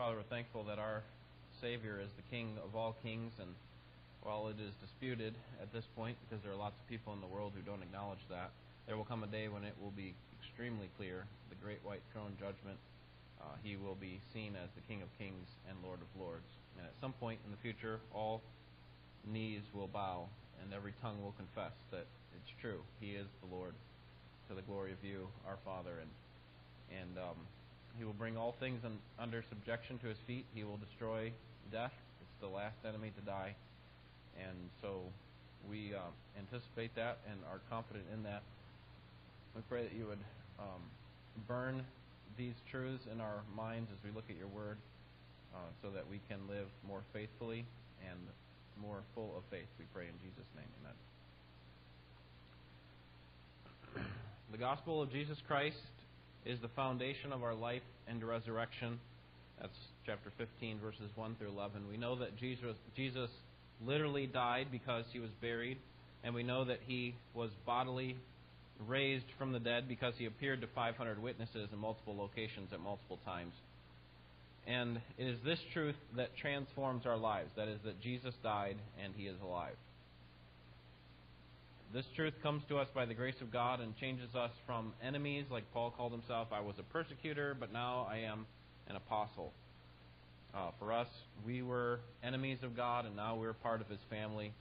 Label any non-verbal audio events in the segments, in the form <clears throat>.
Father, we're thankful that our Savior is the King of all kings, and while it is disputed at this point, because there are lots of people in the world who don't acknowledge that, there will come a day when it will be extremely clear the great white throne judgment. Uh, he will be seen as the King of kings and Lord of lords. And at some point in the future, all knees will bow and every tongue will confess that it's true. He is the Lord to the glory of you, our Father. And, and um, he will bring all things un, under subjection to his feet. He will destroy death. It's the last enemy to die. And so we uh, anticipate that and are confident in that. We pray that you would um, burn these truths in our minds as we look at your word uh, so that we can live more faithfully and more full of faith. We pray in Jesus' name. Amen. The gospel of Jesus Christ is the foundation of our life and resurrection. That's chapter 15, verses 1 through 11. We know that Jesus, Jesus literally died because he was buried, and we know that he was bodily raised from the dead because he appeared to 500 witnesses in multiple locations at multiple times. And it is this truth that transforms our lives that is, that Jesus died and he is alive. This truth comes to us by the grace of God and changes us from enemies, like Paul called himself. I was a persecutor, but now I am an apostle. Uh, for us, we were enemies of God, and now we're part of his family.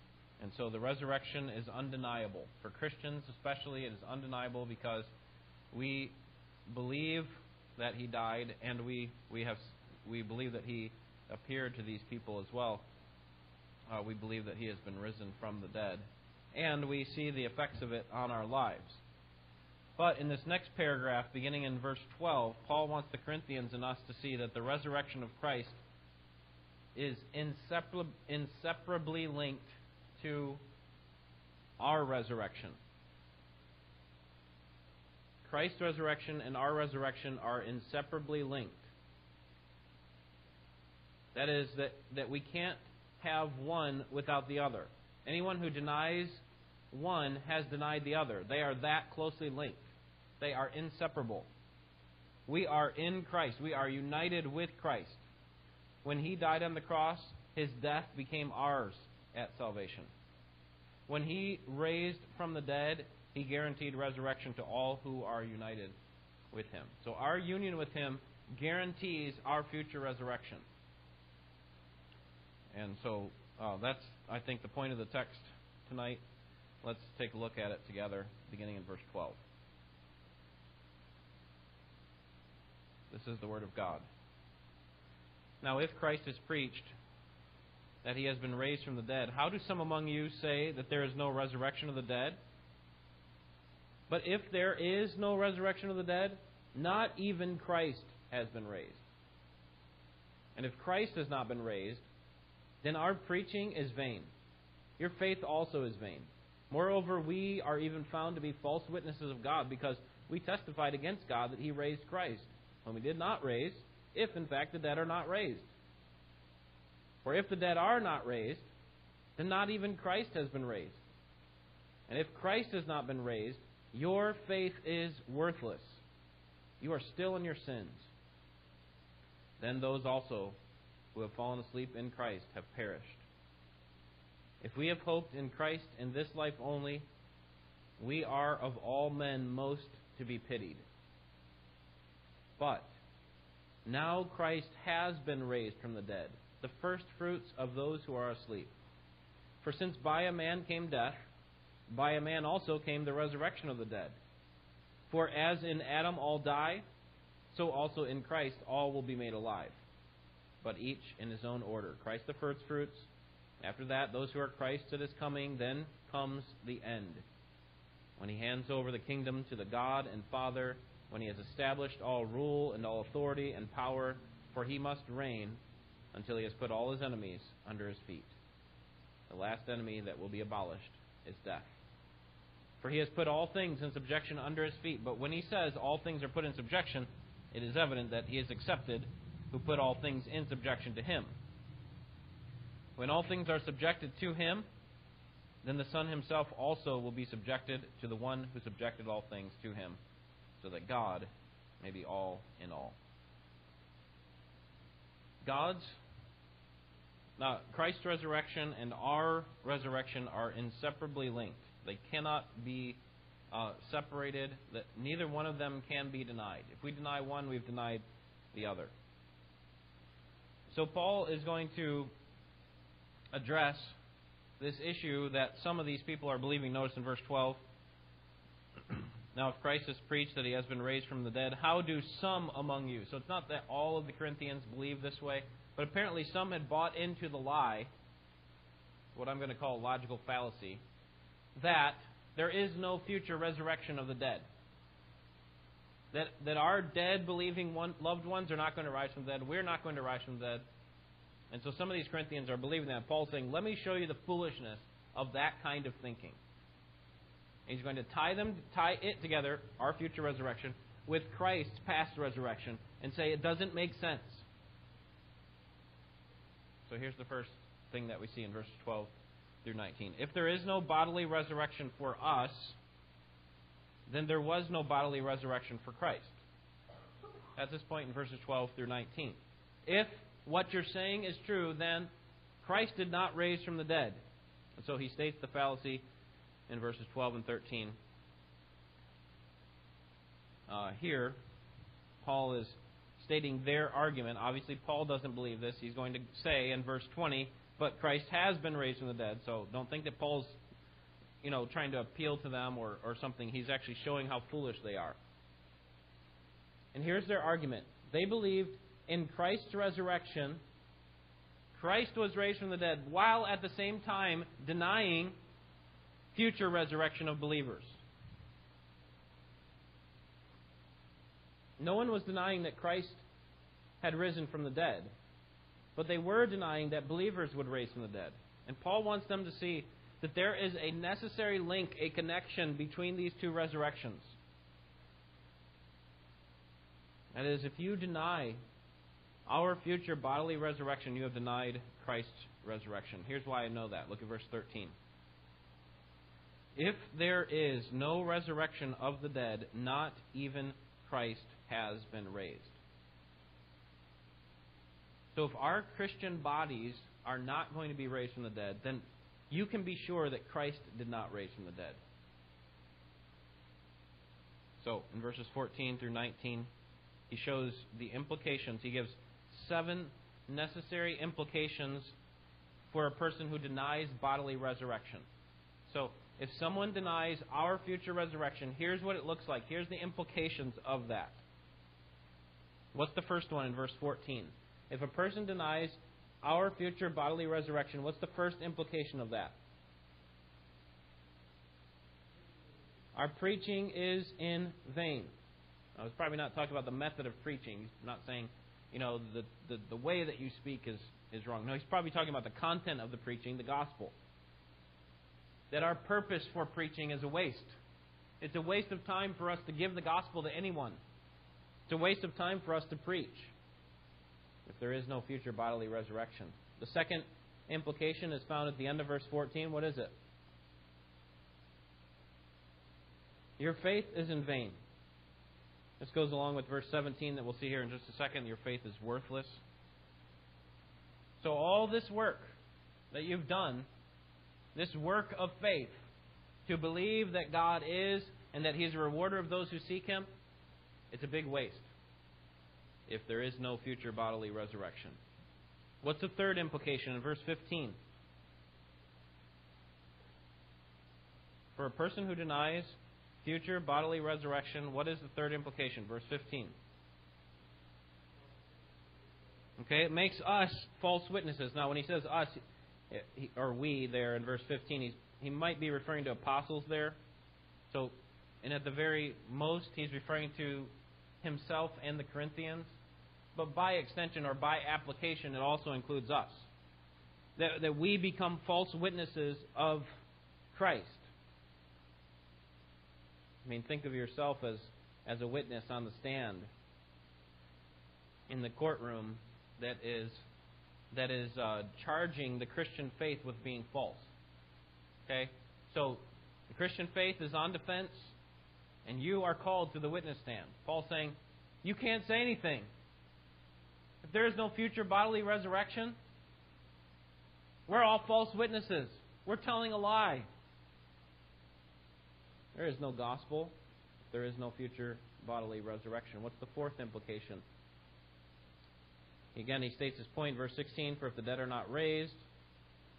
And so the resurrection is undeniable. For Christians, especially, it is undeniable because we believe that he died, and we, we, have, we believe that he appeared to these people as well. Uh, we believe that he has been risen from the dead and we see the effects of it on our lives. But in this next paragraph, beginning in verse 12, Paul wants the Corinthians and us to see that the resurrection of Christ is inseparably linked to our resurrection. Christ's resurrection and our resurrection are inseparably linked. That is, that, that we can't have one without the other. Anyone who denies one has denied the other. They are that closely linked, they are inseparable. We are in Christ, we are united with Christ. When He died on the cross, His death became ours at salvation. When He raised from the dead, He guaranteed resurrection to all who are united with Him. So our union with Him guarantees our future resurrection. And so uh, that's, I think, the point of the text tonight. Let's take a look at it together, beginning in verse 12. This is the Word of God. Now, if Christ is preached that he has been raised from the dead, how do some among you say that there is no resurrection of the dead? But if there is no resurrection of the dead, not even Christ has been raised. And if Christ has not been raised, then our preaching is vain. Your faith also is vain. Moreover, we are even found to be false witnesses of God because we testified against God that He raised Christ, whom He did not raise, if in fact the dead are not raised. For if the dead are not raised, then not even Christ has been raised. And if Christ has not been raised, your faith is worthless. You are still in your sins. Then those also who have fallen asleep in Christ have perished. If we have hoped in Christ in this life only, we are of all men most to be pitied. But now Christ has been raised from the dead, the first fruits of those who are asleep. For since by a man came death, by a man also came the resurrection of the dead. For as in Adam all die, so also in Christ all will be made alive, but each in his own order. Christ the first fruits after that, those who are Christ at his coming, then comes the end. When he hands over the kingdom to the God and Father, when he has established all rule and all authority and power, for he must reign until he has put all his enemies under his feet. The last enemy that will be abolished is death. For he has put all things in subjection under his feet. But when he says all things are put in subjection, it is evident that he is accepted who put all things in subjection to him. When all things are subjected to him, then the Son himself also will be subjected to the one who subjected all things to him, so that God may be all in all. God's now Christ's resurrection and our resurrection are inseparably linked. They cannot be uh, separated. That neither one of them can be denied. If we deny one, we've denied the other. So Paul is going to address this issue that some of these people are believing. Notice in verse 12. <clears throat> now, if Christ has preached that he has been raised from the dead, how do some among you? So it's not that all of the Corinthians believe this way, but apparently some had bought into the lie, what I'm going to call logical fallacy, that there is no future resurrection of the dead. That, that our dead believing one, loved ones are not going to rise from the dead. We're not going to rise from the dead. And so some of these Corinthians are believing that. Paul's saying, let me show you the foolishness of that kind of thinking. And he's going to tie them, tie it together, our future resurrection, with Christ's past resurrection, and say it doesn't make sense. So here's the first thing that we see in verses 12 through 19. If there is no bodily resurrection for us, then there was no bodily resurrection for Christ. At this point in verses 12 through 19. If what you're saying is true, then Christ did not raise from the dead. And so he states the fallacy in verses 12 and 13. Uh, here, Paul is stating their argument. Obviously, Paul doesn't believe this. He's going to say in verse 20, but Christ has been raised from the dead. So don't think that Paul's you know, trying to appeal to them or, or something. He's actually showing how foolish they are. And here's their argument. They believed in Christ's resurrection, Christ was raised from the dead, while at the same time denying future resurrection of believers. No one was denying that Christ had risen from the dead, but they were denying that believers would raise from the dead. And Paul wants them to see that there is a necessary link, a connection between these two resurrections. That is, if you deny our future bodily resurrection, you have denied Christ's resurrection. Here's why I know that. Look at verse 13. If there is no resurrection of the dead, not even Christ has been raised. So if our Christian bodies are not going to be raised from the dead, then you can be sure that Christ did not raise from the dead. So, in verses 14 through 19, he shows the implications. He gives seven necessary implications for a person who denies bodily resurrection. So, if someone denies our future resurrection, here's what it looks like. Here's the implications of that. What's the first one in verse 14? If a person denies our future bodily resurrection, what's the first implication of that? Our preaching is in vain. I was probably not talking about the method of preaching. He's not saying you know, the, the, the way that you speak is, is wrong. No, he's probably talking about the content of the preaching, the gospel. That our purpose for preaching is a waste. It's a waste of time for us to give the gospel to anyone. It's a waste of time for us to preach if there is no future bodily resurrection. The second implication is found at the end of verse 14. What is it? Your faith is in vain. This goes along with verse 17 that we'll see here in just a second. Your faith is worthless. So, all this work that you've done, this work of faith, to believe that God is and that He is a rewarder of those who seek Him, it's a big waste if there is no future bodily resurrection. What's the third implication in verse 15? For a person who denies future bodily resurrection, what is the third implication? Verse 15. Okay, it makes us false witnesses. Now, when he says us, or we there in verse 15, he's, he might be referring to apostles there. So, and at the very most, he's referring to himself and the Corinthians. But by extension or by application, it also includes us. That, that we become false witnesses of Christ. I mean, think of yourself as, as a witness on the stand in the courtroom that is, that is uh, charging the Christian faith with being false. Okay? So, the Christian faith is on defense, and you are called to the witness stand. Paul saying, You can't say anything. If there is no future bodily resurrection, we're all false witnesses. We're telling a lie. There is no gospel. There is no future bodily resurrection. What's the fourth implication? Again, he states his point, verse 16, for if the dead are not raised,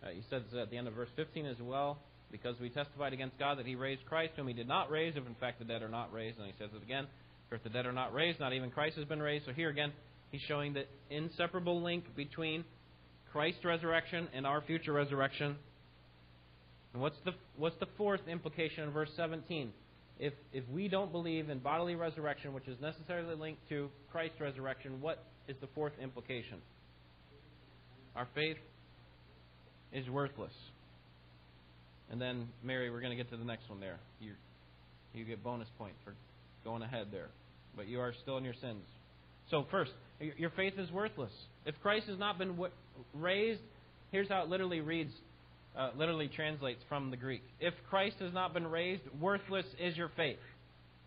uh, he says at the end of verse 15 as well, because we testified against God that he raised Christ, whom he did not raise, if in fact the dead are not raised. And he says it again, for if the dead are not raised, not even Christ has been raised. So here again, he's showing the inseparable link between Christ's resurrection and our future resurrection. And what's the, what's the fourth implication in verse 17? If, if we don't believe in bodily resurrection, which is necessarily linked to Christ's resurrection, what is the fourth implication? Our faith is worthless. And then, Mary, we're going to get to the next one there. You, you get bonus points for going ahead there. But you are still in your sins. So, first, your faith is worthless. If Christ has not been raised, here's how it literally reads, uh, literally translates from the Greek. If Christ has not been raised, worthless is your faith.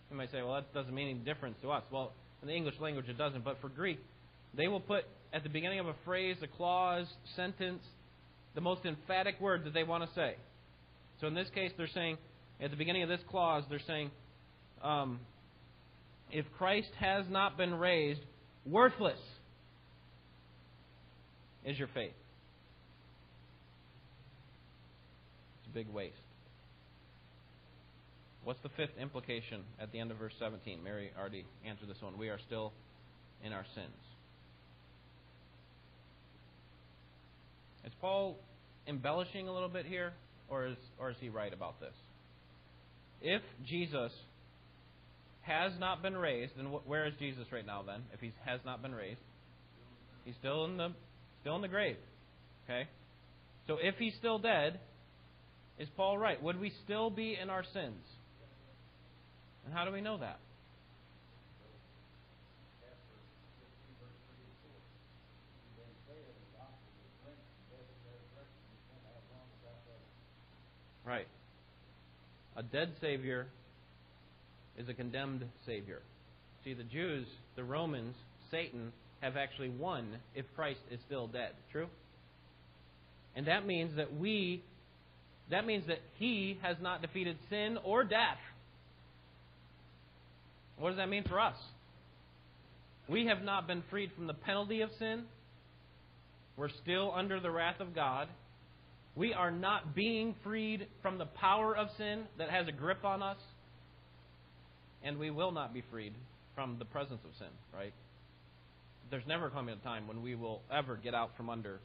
You might say, well, that doesn't mean any difference to us. Well, in the English language, it doesn't. But for Greek, they will put at the beginning of a phrase, a clause, sentence, the most emphatic word that they want to say. So in this case, they're saying, at the beginning of this clause, they're saying, um, if Christ has not been raised, worthless is your faith. It's a big waste. What's the fifth implication at the end of verse 17? Mary already answered this one. We are still in our sins. Is Paul embellishing a little bit here, or is, or is he right about this? If Jesus has not been raised, then where is Jesus right now? Then, if he has not been raised, he's still in the still in the grave. Okay, so if he's still dead, is Paul right? Would we still be in our sins? And how do we know that? Right. A dead Savior is a condemned Savior. See, the Jews, the Romans, Satan have actually won if Christ is still dead. True? And that means that we, that means that He has not defeated sin or death. What does that mean for us? We have not been freed from the penalty of sin. We're still under the wrath of God. We are not being freed from the power of sin that has a grip on us. And we will not be freed from the presence of sin, right? There's never coming a time when we will ever get out from under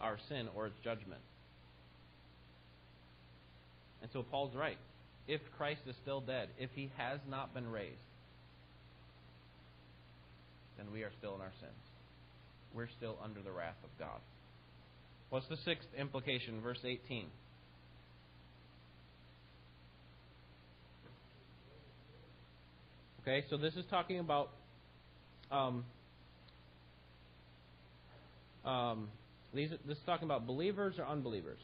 our sin or its judgment. And so Paul's right. If Christ is still dead, if he has not been raised, then we are still in our sins. We're still under the wrath of God. What's the sixth implication? Verse 18. Okay, so this is talking about um, um, these, this is talking about believers or unbelievers?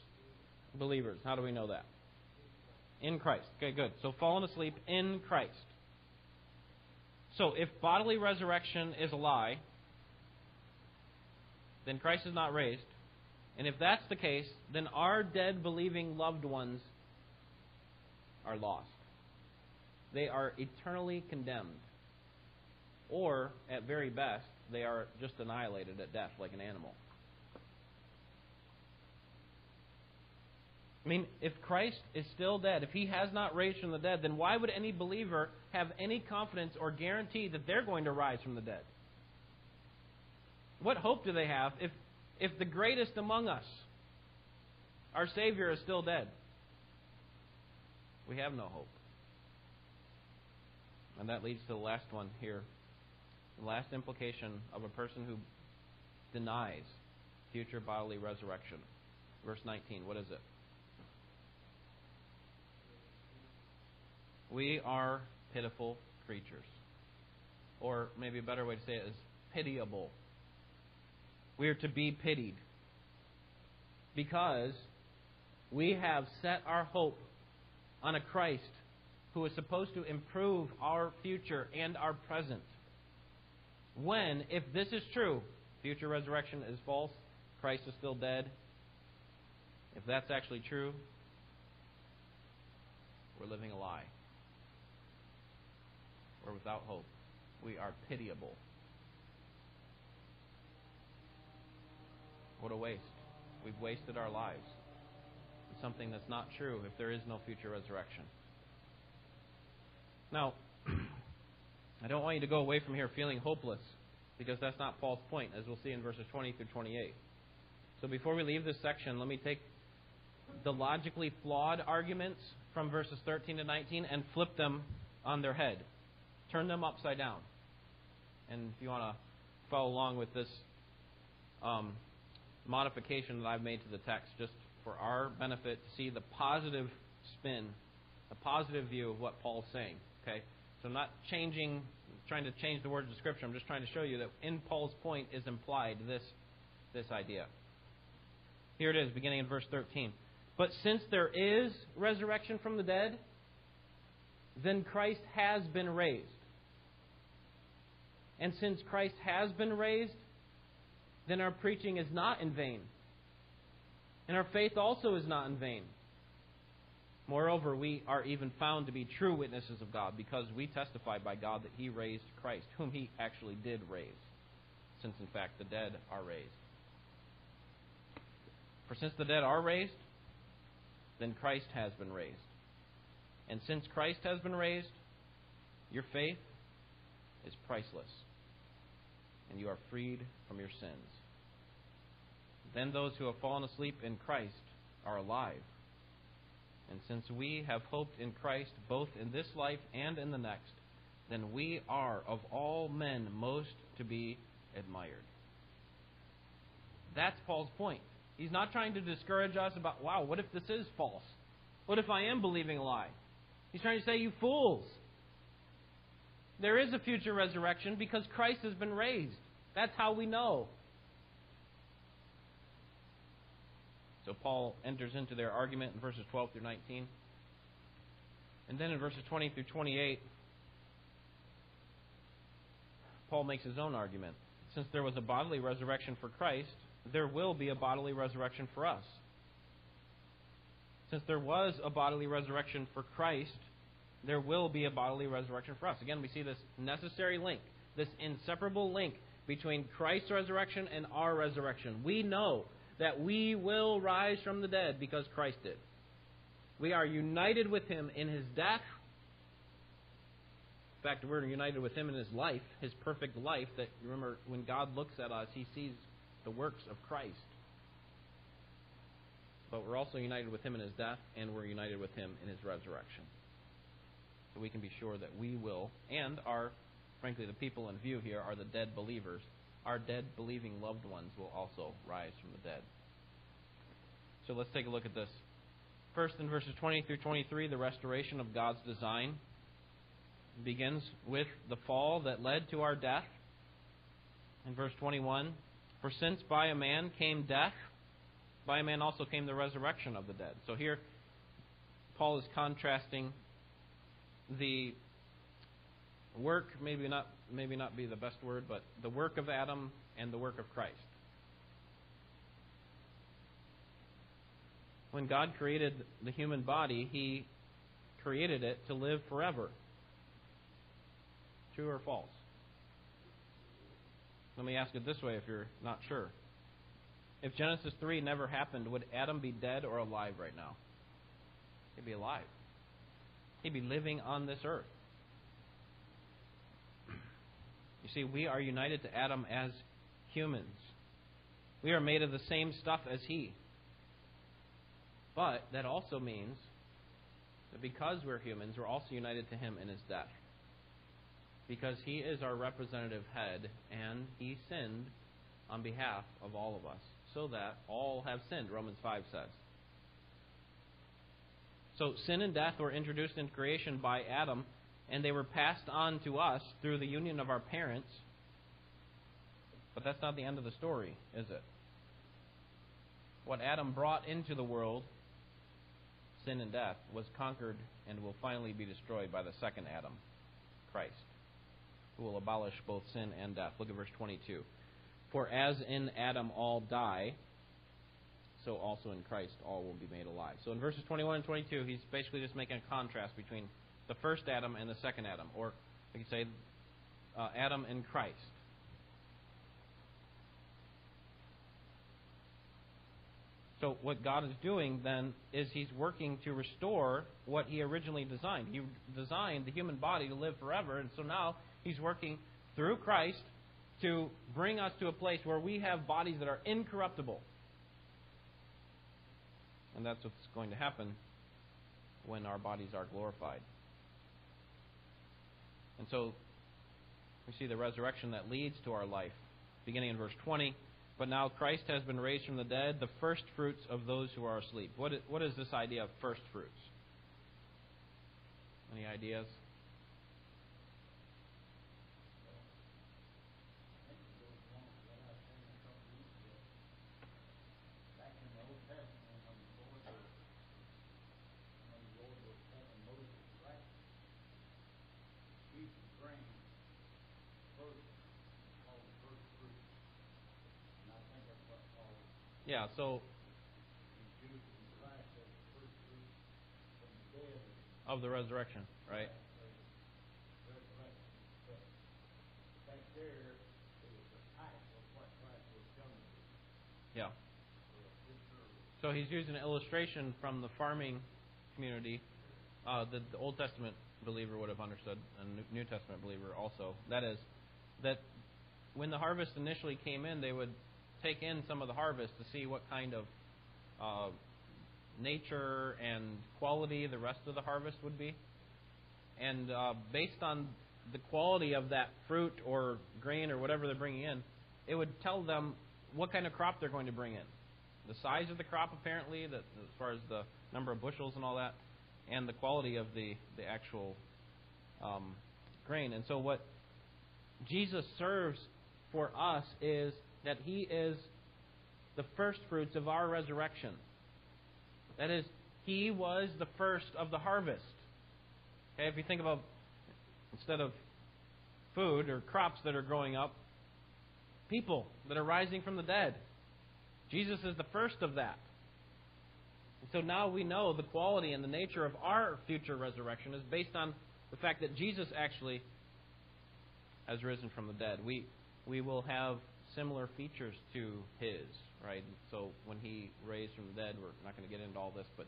Believers. How do we know that? In Christ. Okay, good. So fallen asleep in Christ. So if bodily resurrection is a lie, then Christ is not raised. And if that's the case, then our dead believing loved ones are lost. They are eternally condemned. Or, at very best, they are just annihilated at death like an animal. I mean, if Christ is still dead, if he has not raised from the dead, then why would any believer have any confidence or guarantee that they're going to rise from the dead? What hope do they have if if the greatest among us, our Savior, is still dead? We have no hope. And that leads to the last one here. The last implication of a person who denies future bodily resurrection. Verse 19, what is it? We are pitiful creatures. Or maybe a better way to say it is pitiable we are to be pitied because we have set our hope on a Christ who is supposed to improve our future and our present. When, if this is true, future resurrection is false, Christ is still dead, if that's actually true, we're living a lie. We're without hope. We are pitiable. What a waste. We've wasted our lives. It's something that's not true if there is no future resurrection. Now, <clears throat> I don't want you to go away from here feeling hopeless because that's not Paul's point, as we'll see in verses 20 through 28. So before we leave this section, let me take the logically flawed arguments from verses 13 to 19 and flip them on their head. Turn them upside down. And if you want to follow along with this um, modification that I've made to the text, just for our benefit to see the positive spin, the positive view of what Paul's saying. Okay? So I'm not changing, trying to change the words of Scripture. I'm just trying to show you that in Paul's point is implied this, this idea. Here it is, beginning in verse 13. But since there is resurrection from the dead, then Christ has been raised. And since Christ has been raised, then our preaching is not in vain. And our faith also is not in vain. Moreover, we are even found to be true witnesses of God because we testify by God that He raised Christ, whom He actually did raise, since in fact the dead are raised. For since the dead are raised, then Christ has been raised. And since Christ has been raised, your faith is priceless, and you are freed from your sins. Then those who have fallen asleep in Christ are alive. And since we have hoped in Christ both in this life and in the next, then we are of all men most to be admired. That's Paul's point. He's not trying to discourage us about, wow, what if this is false? What if I am believing a lie? He's trying to say, you fools. There is a future resurrection because Christ has been raised. That's how we know. So Paul enters into their argument in verses 12 through 19. And then in verses 20 through 28, Paul makes his own argument. Since there was a bodily resurrection for Christ, there will be a bodily resurrection for us. Since there was a bodily resurrection for Christ, there will be a bodily resurrection for us. Again, we see this necessary link, this inseparable link between Christ's resurrection and our resurrection. We know that we will rise from the dead because Christ did. We are united with him in his death. In fact, we're united with him in his life, his perfect life. That remember, when God looks at us, he sees the works of Christ. But we're also united with him in his death, and we're united with him in his resurrection. So we can be sure that we will, and are, frankly, the people in view here are the dead believers our dead believing loved ones will also rise from the dead. So let's take a look at this. First, in verses 20 through 23, the restoration of God's design begins with the fall that led to our death. In verse 21, for since by a man came death, by a man also came the resurrection of the dead. So here, Paul is contrasting the work, maybe not maybe not be the best word, but the work of Adam and the work of Christ. When God created the human body, He created it to live forever. True or false? Let me ask it this way if you're not sure. If Genesis 3 never happened, would Adam be dead or alive right now? He'd be alive. He'd be living on this earth. You see, we are united to Adam as humans. We are made of the same stuff as he. But that also means that because we're humans, we're also united to him in his death. Because he is our representative head, and he sinned on behalf of all of us, so that all have sinned, Romans 5 says. So sin and death were introduced into creation by Adam and they were passed on to us through the union of our parents. But that's not the end of the story, is it? What Adam brought into the world, sin and death, was conquered and will finally be destroyed by the second Adam, Christ, who will abolish both sin and death. Look at verse 22. For as in Adam all die, so also in Christ all will be made alive. So in verses 21 and 22, he's basically just making a contrast between the first Adam and the second Adam, or we could say uh, Adam and Christ. So what God is doing then is He's working to restore what He originally designed. He designed the human body to live forever, and so now He's working through Christ to bring us to a place where we have bodies that are incorruptible. And that's what's going to happen when our bodies are glorified. And so we see the resurrection that leads to our life, beginning in verse 20. But now Christ has been raised from the dead, the first fruits of those who are asleep. What is, what is this idea of first fruits? Any ideas? Yeah, so of the resurrection, right? Yeah. So he's using an illustration from the farming community uh, that the Old Testament believer would have understood, and New Testament believer also. That is, that when the harvest initially came in, they would take in some of the harvest to see what kind of uh, nature and quality the rest of the harvest would be. And uh, based on the quality of that fruit or grain or whatever they're bringing in, it would tell them what kind of crop they're going to bring in. The size of the crop, apparently, that, as far as the number of bushels and all that, and the quality of the, the actual um, grain. And so, what Jesus serves for us is that He is the first fruits of our resurrection. That is, He was the first of the harvest. Okay, if you think about instead of food or crops that are growing up, people that are rising from the dead. Jesus is the first of that. And so now we know the quality and the nature of our future resurrection is based on the fact that Jesus actually has risen from the dead. We we will have similar features to his, right? So when he raised from the dead, we're not going to get into all this, but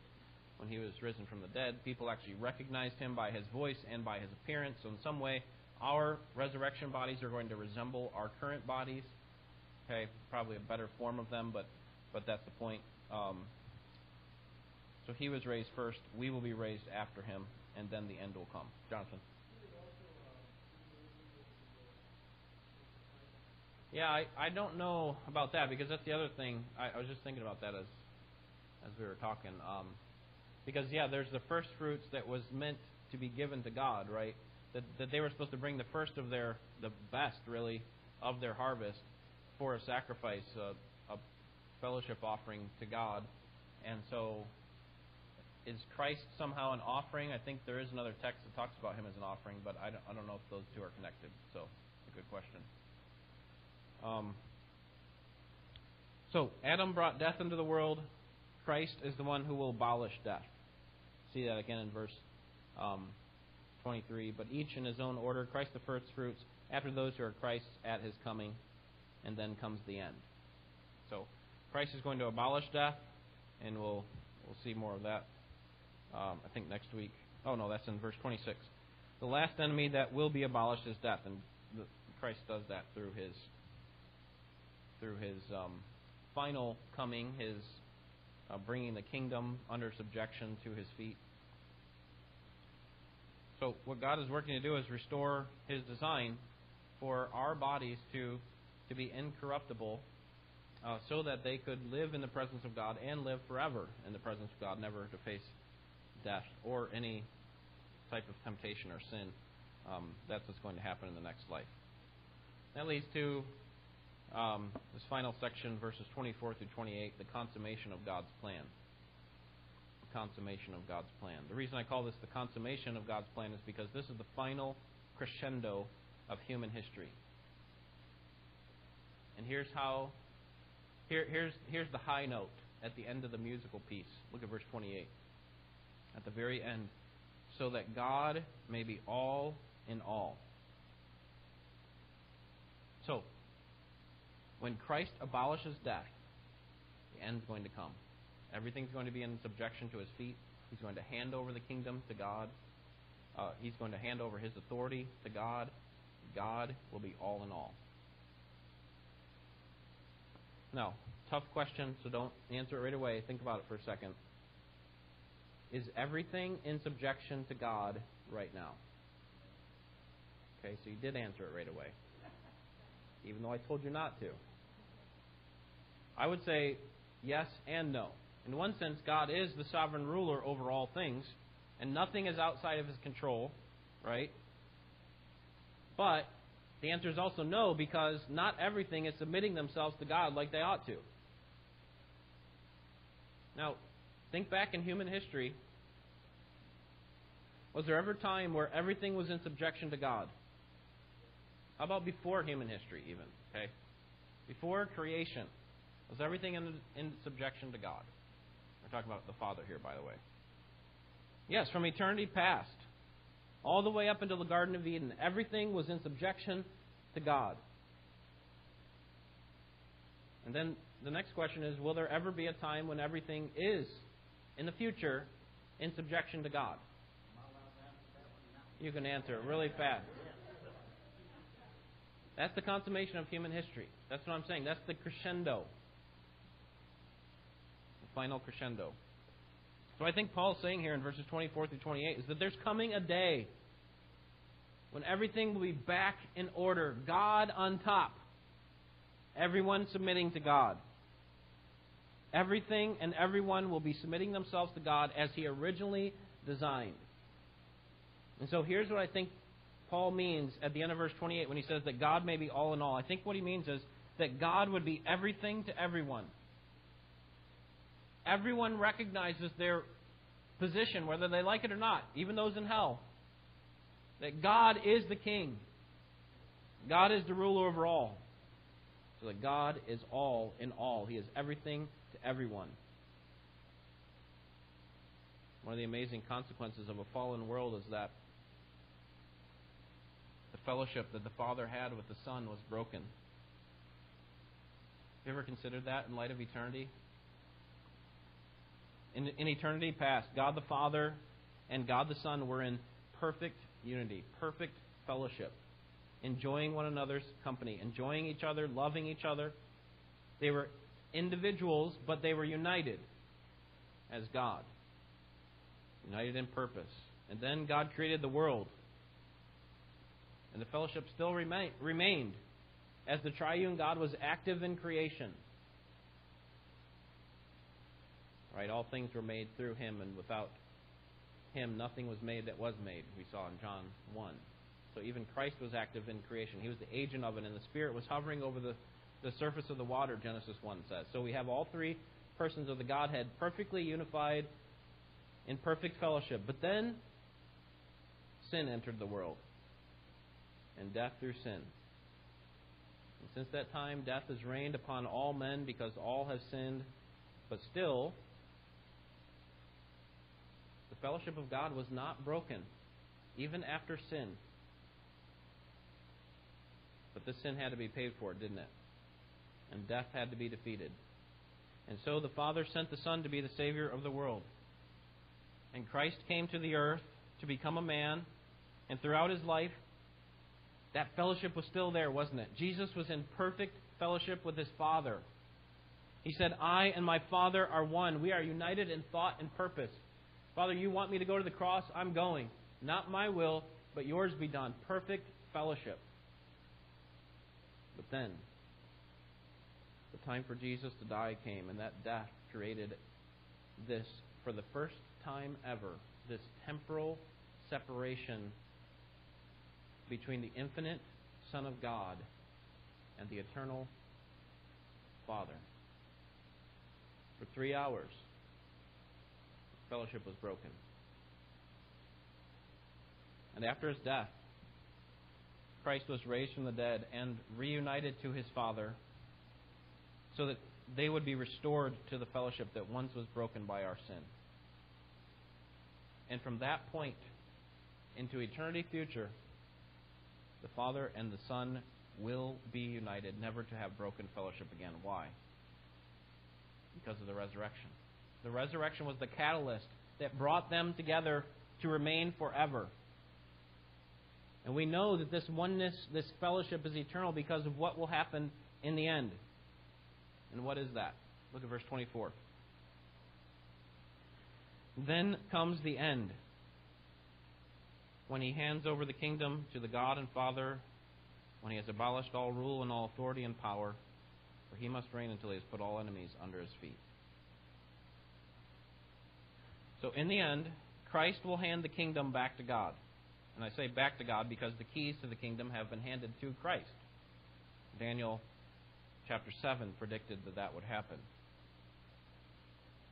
when he was risen from the dead, people actually recognized him by his voice and by his appearance. So in some way, our resurrection bodies are going to resemble our current bodies. Okay, probably a better form of them, but but that's the point. Um, so he was raised first. We will be raised after him, and then the end will come. Jonathan. Yeah, I, I don't know about that because that's the other thing. I, I was just thinking about that as as we were talking. Um, because yeah, there's the first fruits that was meant to be given to God, right? That that they were supposed to bring the first of their the best really of their harvest for a sacrifice, a, a fellowship offering to God. And so is Christ somehow an offering? I think there is another text that talks about him as an offering, but I don't, I don't know if those two are connected. So, a good question. Um, so, Adam brought death into the world. Christ is the one who will abolish death. See that again in verse um, 23. But each in his own order Christ the first fruits, after those who are Christ's at his coming, and then comes the end. So, Christ is going to abolish death, and we'll we'll see more of that. Um, I think next week. Oh no, that's in verse 26. The last enemy that will be abolished is death, and the, Christ does that through his through his um, final coming, his uh, bringing the kingdom under subjection to his feet. So, what God is working to do is restore his design for our bodies to, to be incorruptible uh, so that they could live in the presence of God and live forever in the presence of God, never to face death or any type of temptation or sin. Um, that's what's going to happen in the next life. That leads to um, this final section, verses 24 through 28, the consummation of God's plan. The consummation of God's plan. The reason I call this the consummation of God's plan is because this is the final crescendo of human history. And here's how here, here's here's the high note at the end of the musical piece. Look at verse 28. At the very end, so that God may be all in all. So, when Christ abolishes death, the end's going to come. Everything's going to be in subjection to his feet. He's going to hand over the kingdom to God. Uh, he's going to hand over his authority to God. God will be all in all. Now, tough question, so don't answer it right away. Think about it for a second. Is everything in subjection to God right now? Okay, so you did answer it right away, even though I told you not to. I would say yes and no. In one sense, God is the sovereign ruler over all things, and nothing is outside of his control, right? But the answer is also no, because not everything is submitting themselves to God like they ought to. Now, think back in human history. Was there ever a time where everything was in subjection to God? How about before human history, even? Okay? Before creation, was everything in, in subjection to God? We're talking about the Father here, by the way. Yes, from eternity past, all the way up into the Garden of Eden, everything was in subjection to God. And then the next question is Will there ever be a time when everything is, in the future, in subjection to God? You can answer really fast. That's the consummation of human history. That's what I'm saying. That's the crescendo. Final crescendo. So I think Paul's saying here in verses 24 through 28 is that there's coming a day when everything will be back in order, God on top, everyone submitting to God. Everything and everyone will be submitting themselves to God as He originally designed. And so here's what I think Paul means at the end of verse 28 when he says that God may be all in all. I think what he means is that God would be everything to everyone. Everyone recognizes their position, whether they like it or not, even those in hell. That God is the king. God is the ruler over all. So that God is all in all. He is everything to everyone. One of the amazing consequences of a fallen world is that the fellowship that the Father had with the Son was broken. Have you ever considered that in light of eternity? In, in eternity past, God the Father and God the Son were in perfect unity, perfect fellowship, enjoying one another's company, enjoying each other, loving each other. They were individuals, but they were united as God, united in purpose. And then God created the world. And the fellowship still remain, remained as the triune God was active in creation. Right? All things were made through him, and without him nothing was made that was made, we saw in John 1. So even Christ was active in creation. He was the agent of it, and the Spirit was hovering over the, the surface of the water, Genesis 1 says. So we have all three persons of the Godhead perfectly unified in perfect fellowship. But then sin entered the world, and death through sin. And since that time, death has reigned upon all men because all have sinned. But still, fellowship of God was not broken, even after sin. But this sin had to be paid for, didn't it? And death had to be defeated. And so the Father sent the Son to be the Savior of the world. And Christ came to the earth to become a man. And throughout his life, that fellowship was still there, wasn't it? Jesus was in perfect fellowship with his Father. He said, I and my Father are one. We are united in thought and purpose. Father, you want me to go to the cross? I'm going. Not my will, but yours be done. Perfect fellowship. But then, the time for Jesus to die came, and that death created this, for the first time ever, this temporal separation between the infinite Son of God and the eternal Father. For three hours, fellowship was broken. And after his death, Christ was raised from the dead and reunited to his Father so that they would be restored to the fellowship that once was broken by our sin. And from that point into eternity future, the Father and the Son will be united, never to have broken fellowship again. Why? Because of the resurrection. The resurrection was the catalyst that brought them together to remain forever. And we know that this oneness, this fellowship is eternal because of what will happen in the end. And what is that? Look at verse 24. Then comes the end, when he hands over the kingdom to the God and Father, when he has abolished all rule and all authority and power, for he must reign until he has put all enemies under his feet. So, in the end, Christ will hand the kingdom back to God. And I say back to God because the keys to the kingdom have been handed to Christ. Daniel chapter 7 predicted that that would happen.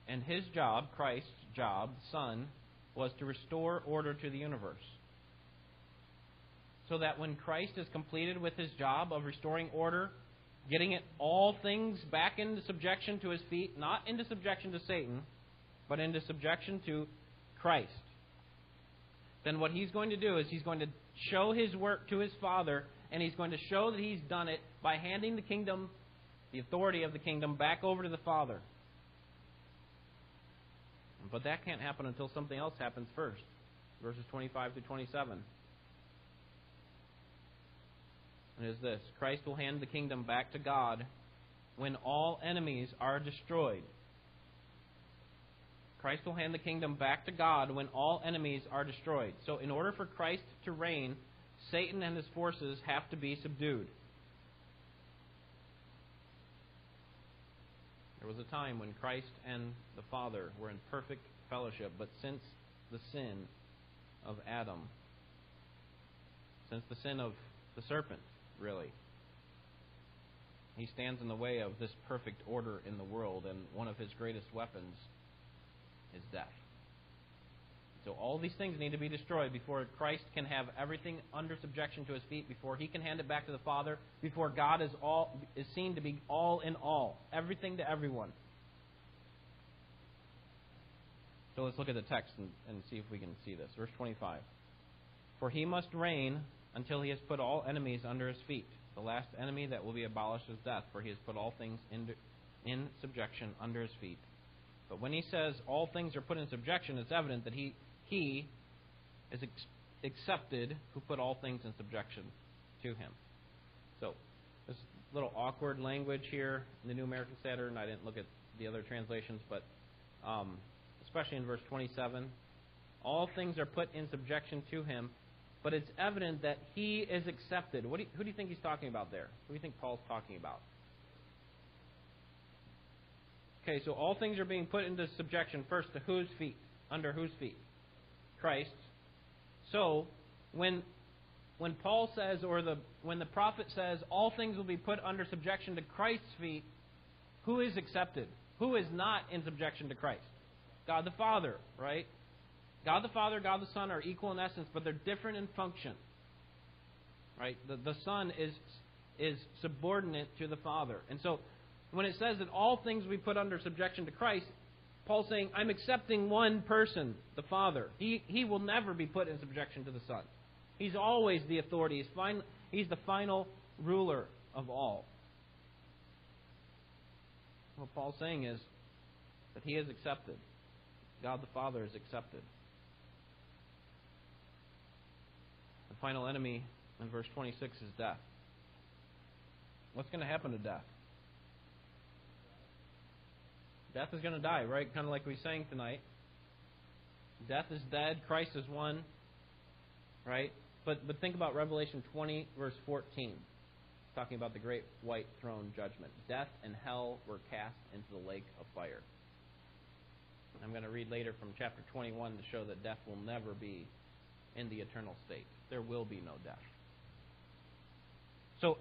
And his job, Christ's job, the Son, was to restore order to the universe. So that when Christ is completed with his job of restoring order, getting it all things back into subjection to his feet, not into subjection to Satan, but into subjection to Christ, then what he's going to do is he's going to show his work to his Father, and he's going to show that he's done it by handing the kingdom, the authority of the kingdom, back over to the Father. But that can't happen until something else happens first. Verses 25 to 27. And is this Christ will hand the kingdom back to God when all enemies are destroyed. Christ will hand the kingdom back to God when all enemies are destroyed. So, in order for Christ to reign, Satan and his forces have to be subdued. There was a time when Christ and the Father were in perfect fellowship, but since the sin of Adam, since the sin of the serpent, really, he stands in the way of this perfect order in the world, and one of his greatest weapons is death. So all these things need to be destroyed before Christ can have everything under subjection to his feet, before he can hand it back to the Father, before God is all is seen to be all in all, everything to everyone. So let's look at the text and, and see if we can see this. Verse 25. For he must reign until he has put all enemies under his feet. The last enemy that will be abolished is death, for he has put all things in, in subjection under his feet. But when he says all things are put in subjection, it's evident that he he is ex- accepted who put all things in subjection to him. So, this little awkward language here in the New American Standard, and I didn't look at the other translations, but um, especially in verse 27, all things are put in subjection to him, but it's evident that he is accepted. Do you, who do you think he's talking about there? Who do you think Paul's talking about? Okay, so all things are being put into subjection first to whose feet? Under whose feet? Christ. So, when when Paul says, or the when the prophet says, all things will be put under subjection to Christ's feet, who is accepted? Who is not in subjection to Christ? God the Father, right? God the Father, God the Son are equal in essence, but they're different in function. Right? The, the Son is is subordinate to the Father. And so when it says that all things we put under subjection to Christ, Paul's saying, I'm accepting one person, the Father. He, he will never be put in subjection to the Son. He's always the authority. He's, fin- he's the final ruler of all. What Paul's saying is that he is accepted. God the Father is accepted. The final enemy in verse 26 is death. What's going to happen to death? Death is going to die, right? Kind of like we sang tonight. Death is dead. Christ is one, right? But but think about Revelation 20 verse 14, talking about the great white throne judgment. Death and hell were cast into the lake of fire. I'm going to read later from chapter 21 to show that death will never be in the eternal state. There will be no death. So,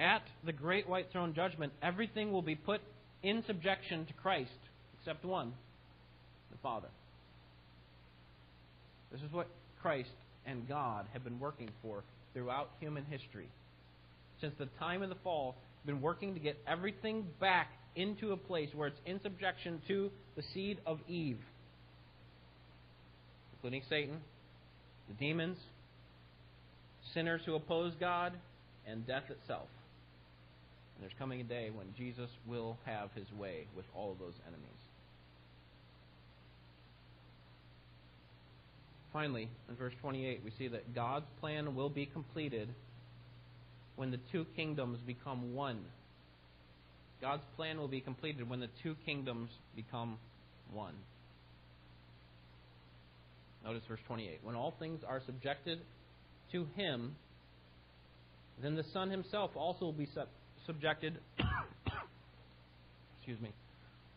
at the great white throne judgment, everything will be put in subjection to Christ, except one the Father. This is what Christ and God have been working for throughout human history. since the time of the fall, been working to get everything back into a place where it's in subjection to the seed of Eve, including Satan, the demons, sinners who oppose God, and death itself. And there's coming a day when Jesus will have his way with all of those enemies. Finally, in verse 28, we see that God's plan will be completed when the two kingdoms become one. God's plan will be completed when the two kingdoms become one. Notice verse 28. When all things are subjected to him, then the Son himself also will be subjected. <coughs> excuse me.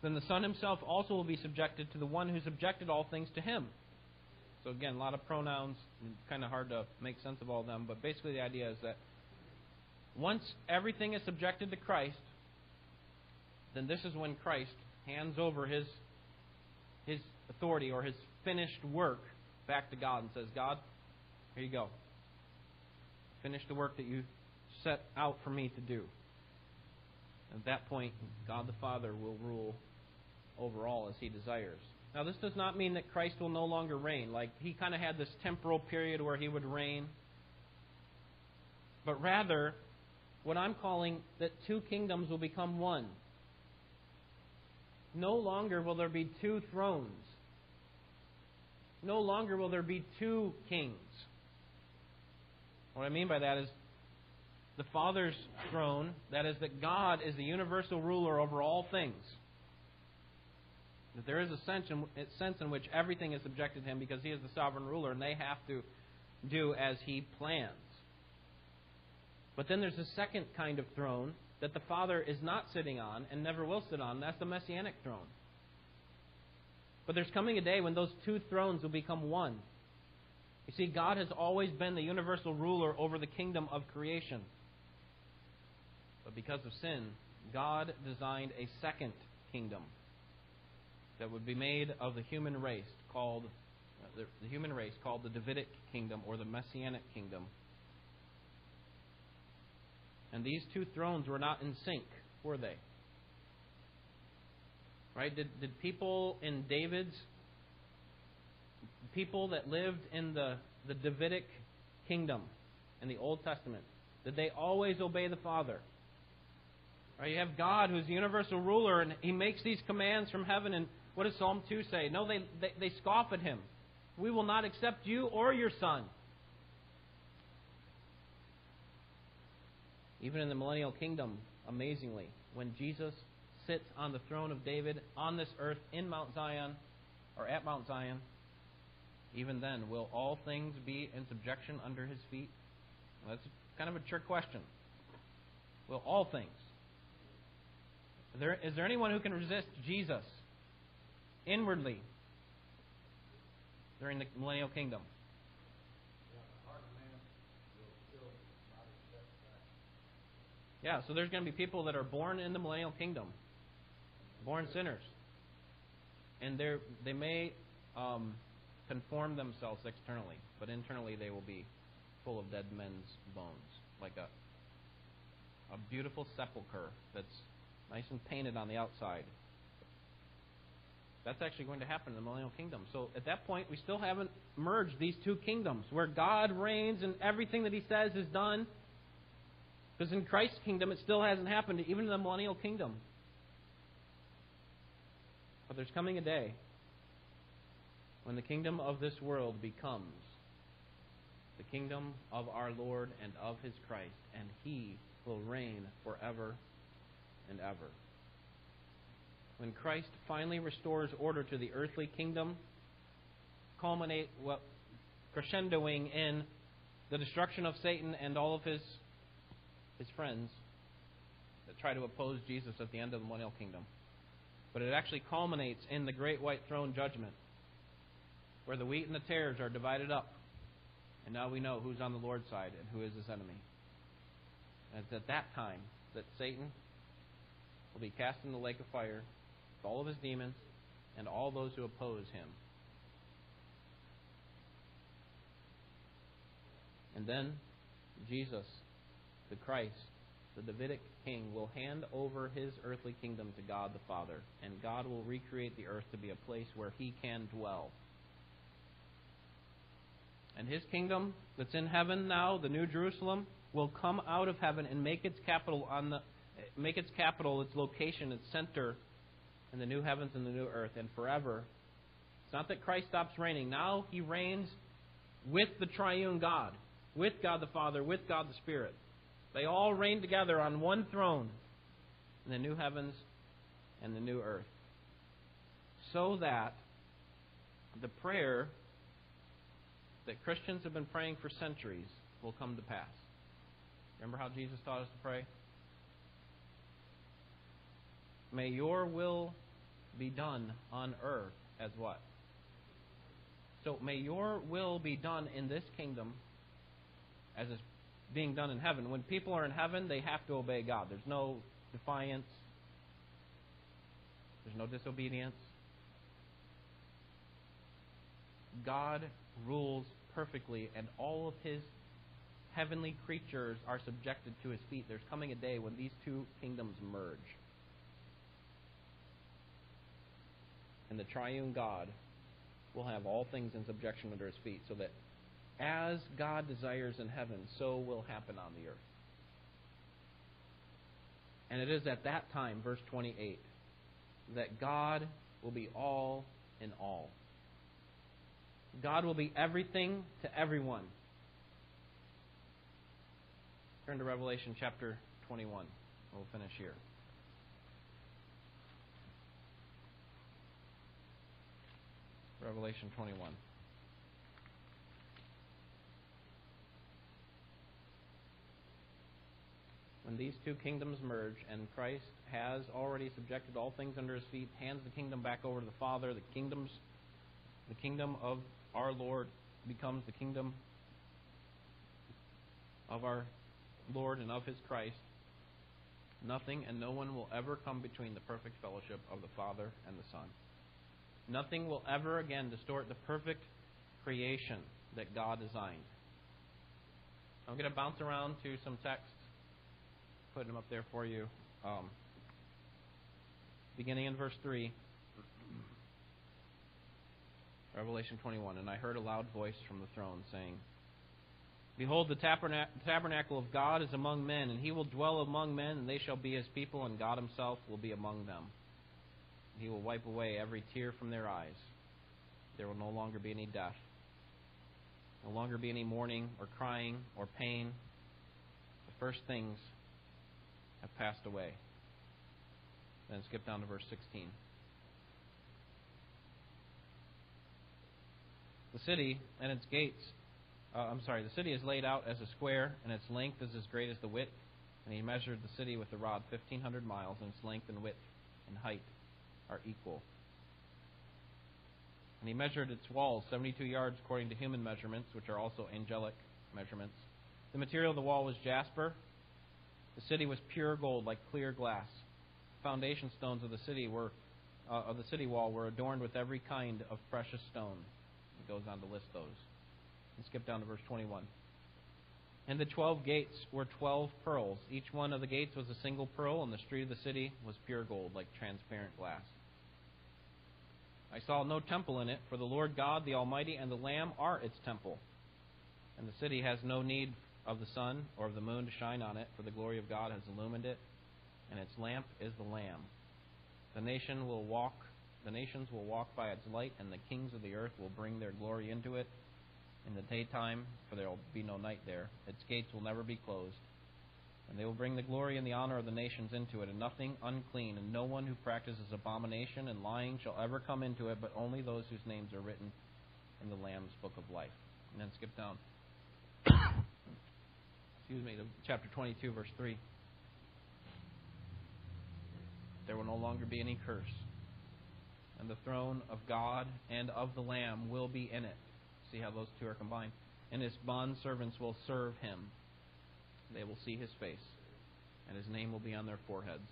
Then the Son himself also will be subjected to the one who subjected all things to him. So again, a lot of pronouns, kind of hard to make sense of all of them, but basically the idea is that once everything is subjected to Christ, then this is when Christ hands over his his authority or his finished work back to God and says, God, here you go. Finish the work that you set out for me to do. At that point, God the Father will rule over all as he desires. Now, this does not mean that Christ will no longer reign. Like, he kind of had this temporal period where he would reign. But rather, what I'm calling that two kingdoms will become one. No longer will there be two thrones. No longer will there be two kings. What I mean by that is the Father's throne, that is, that God is the universal ruler over all things. That there is a sense in, a sense in which everything is subjected to Him because He is the sovereign ruler and they have to do as He plans. But then there's a second kind of throne that the Father is not sitting on and never will sit on. That's the Messianic throne. But there's coming a day when those two thrones will become one. You see, God has always been the universal ruler over the kingdom of creation. But because of sin, God designed a second kingdom that would be made of the human race called uh, the, the human race called the Davidic kingdom or the Messianic kingdom. And these two thrones were not in sync, were they? Right? Did, did people in David's, people that lived in the, the Davidic kingdom in the Old Testament, did they always obey the Father? Right? You have God who's the universal ruler, and He makes these commands from heaven. And what does Psalm 2 say? No, they, they, they scoff at Him. We will not accept you or your Son. Even in the millennial kingdom, amazingly, when Jesus sits on the throne of David on this earth in Mount Zion, or at Mount Zion, even then, will all things be in subjection under his feet? That's kind of a trick question. Will all things? Is there, is there anyone who can resist Jesus inwardly during the millennial kingdom? Yeah, so there's going to be people that are born in the millennial kingdom, born sinners, and they they may um, conform themselves externally, but internally they will be full of dead men's bones, like a a beautiful sepulcher that's nice and painted on the outside. That's actually going to happen in the millennial kingdom. So at that point, we still haven't merged these two kingdoms where God reigns and everything that He says is done because in Christ's kingdom, it still hasn't happened, even in the millennial kingdom. But there's coming a day when the kingdom of this world becomes the kingdom of our Lord and of his Christ, and he will reign forever and ever. When Christ finally restores order to the earthly kingdom, culminate what crescendoing in the destruction of Satan and all of his his friends that try to oppose Jesus at the end of the millennial kingdom. But it actually culminates in the great white throne judgment, where the wheat and the tares are divided up. And now we know who's on the Lord's side and who is his enemy. And it's at that time that Satan will be cast in the lake of fire with all of his demons and all those who oppose him. And then Jesus the Christ, the Davidic king, will hand over his earthly kingdom to God the Father, and God will recreate the earth to be a place where he can dwell. And his kingdom that's in heaven now, the New Jerusalem, will come out of heaven and make its capital on the make its capital, its location, its center in the new heavens and the new earth, and forever. It's not that Christ stops reigning. Now he reigns with the triune God, with God the Father, with God the Spirit. They all reign together on one throne in the new heavens and the new earth. So that the prayer that Christians have been praying for centuries will come to pass. Remember how Jesus taught us to pray? May your will be done on earth as what? So may your will be done in this kingdom as is being done in heaven. When people are in heaven, they have to obey God. There's no defiance. There's no disobedience. God rules perfectly, and all of his heavenly creatures are subjected to his feet. There's coming a day when these two kingdoms merge. And the triune God will have all things in subjection under his feet, so that as God desires in heaven, so will happen on the earth. And it is at that time, verse 28, that God will be all in all. God will be everything to everyone. Turn to Revelation chapter 21. We'll finish here. Revelation 21. When these two kingdoms merge and Christ has already subjected all things under his feet, hands the kingdom back over to the Father, the kingdoms the kingdom of our Lord becomes the kingdom of our Lord and of his Christ. Nothing and no one will ever come between the perfect fellowship of the Father and the Son. Nothing will ever again distort the perfect creation that God designed. I'm going to bounce around to some texts, putting them up there for you. Um, beginning in verse 3. <clears throat> Revelation 21. And I heard a loud voice from the throne saying, Behold, the tabernacle of God is among men, and he will dwell among men, and they shall be his people, and God himself will be among them. He will wipe away every tear from their eyes. There will no longer be any death, no longer be any mourning or crying or pain. The first things have passed away. Then skip down to verse 16. The city and its gates, uh, I'm sorry, the city is laid out as a square, and its length is as great as the width. And he measured the city with the rod 1,500 miles, and its length and width and height are equal. And he measured its walls 72 yards according to human measurements, which are also angelic measurements. The material of the wall was jasper. The city was pure gold, like clear glass. The foundation stones of the city were uh, of the city wall were adorned with every kind of precious stone. It goes on to list those. And skip down to verse 21. And the twelve gates were twelve pearls. Each one of the gates was a single pearl, and the street of the city was pure gold, like transparent glass. I saw no temple in it, for the Lord God, the Almighty, and the Lamb are its temple. And the city has no need of the sun or of the moon to shine on it, for the glory of God has illumined it, and its lamp is the Lamb. The nation will walk the nations will walk by its light, and the kings of the earth will bring their glory into it in the daytime, for there will be no night there. Its gates will never be closed. And they will bring the glory and the honor of the nations into it, and nothing unclean, and no one who practices abomination and lying shall ever come into it, but only those whose names are written in the Lamb's book of life. And then skip down. <coughs> Excuse me, to chapter 22, verse 3. There will no longer be any curse, and the throne of God and of the Lamb will be in it see how those two are combined. And his bond servants will serve him. They will see his face, and his name will be on their foreheads.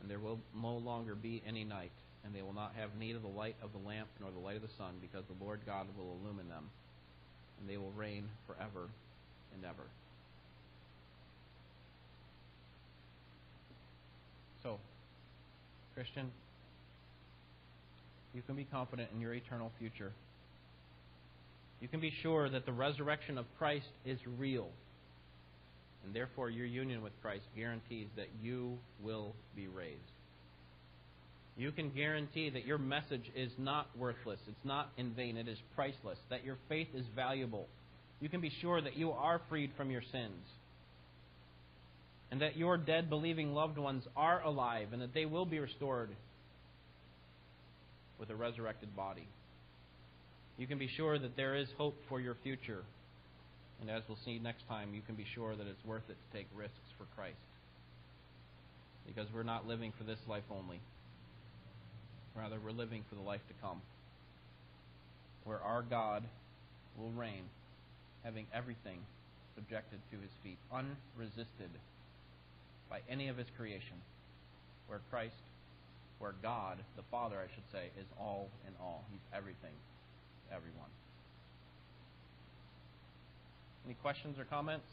And there will no longer be any night, and they will not have need of the light of the lamp nor the light of the sun, because the Lord God will illumine them, and they will reign forever and ever. So, Christian, you can be confident in your eternal future. You can be sure that the resurrection of Christ is real. And therefore, your union with Christ guarantees that you will be raised. You can guarantee that your message is not worthless, it's not in vain, it is priceless, that your faith is valuable. You can be sure that you are freed from your sins, and that your dead believing loved ones are alive, and that they will be restored with a resurrected body. You can be sure that there is hope for your future. And as we'll see next time, you can be sure that it's worth it to take risks for Christ. Because we're not living for this life only. Rather, we're living for the life to come, where our God will reign, having everything subjected to his feet, unresisted by any of his creation, where Christ, where God, the Father, I should say, is all in all. He's everything, everyone. Any questions or comments?